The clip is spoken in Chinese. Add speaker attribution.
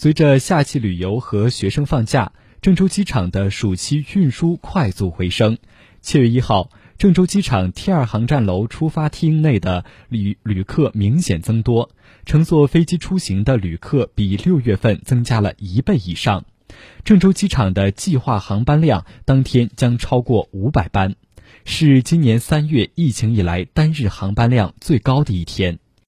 Speaker 1: 随着夏季旅游和学生放假郑州机场的暑期运输快速回升。七月一号郑州机场 t 二航站楼出发厅内的旅旅客明显增多乘坐飞机出行的旅客比六月份增加了一倍以上。郑州机场的计划航班量当天将超过五百班是今年三月疫情以来单日航班量最高的一天。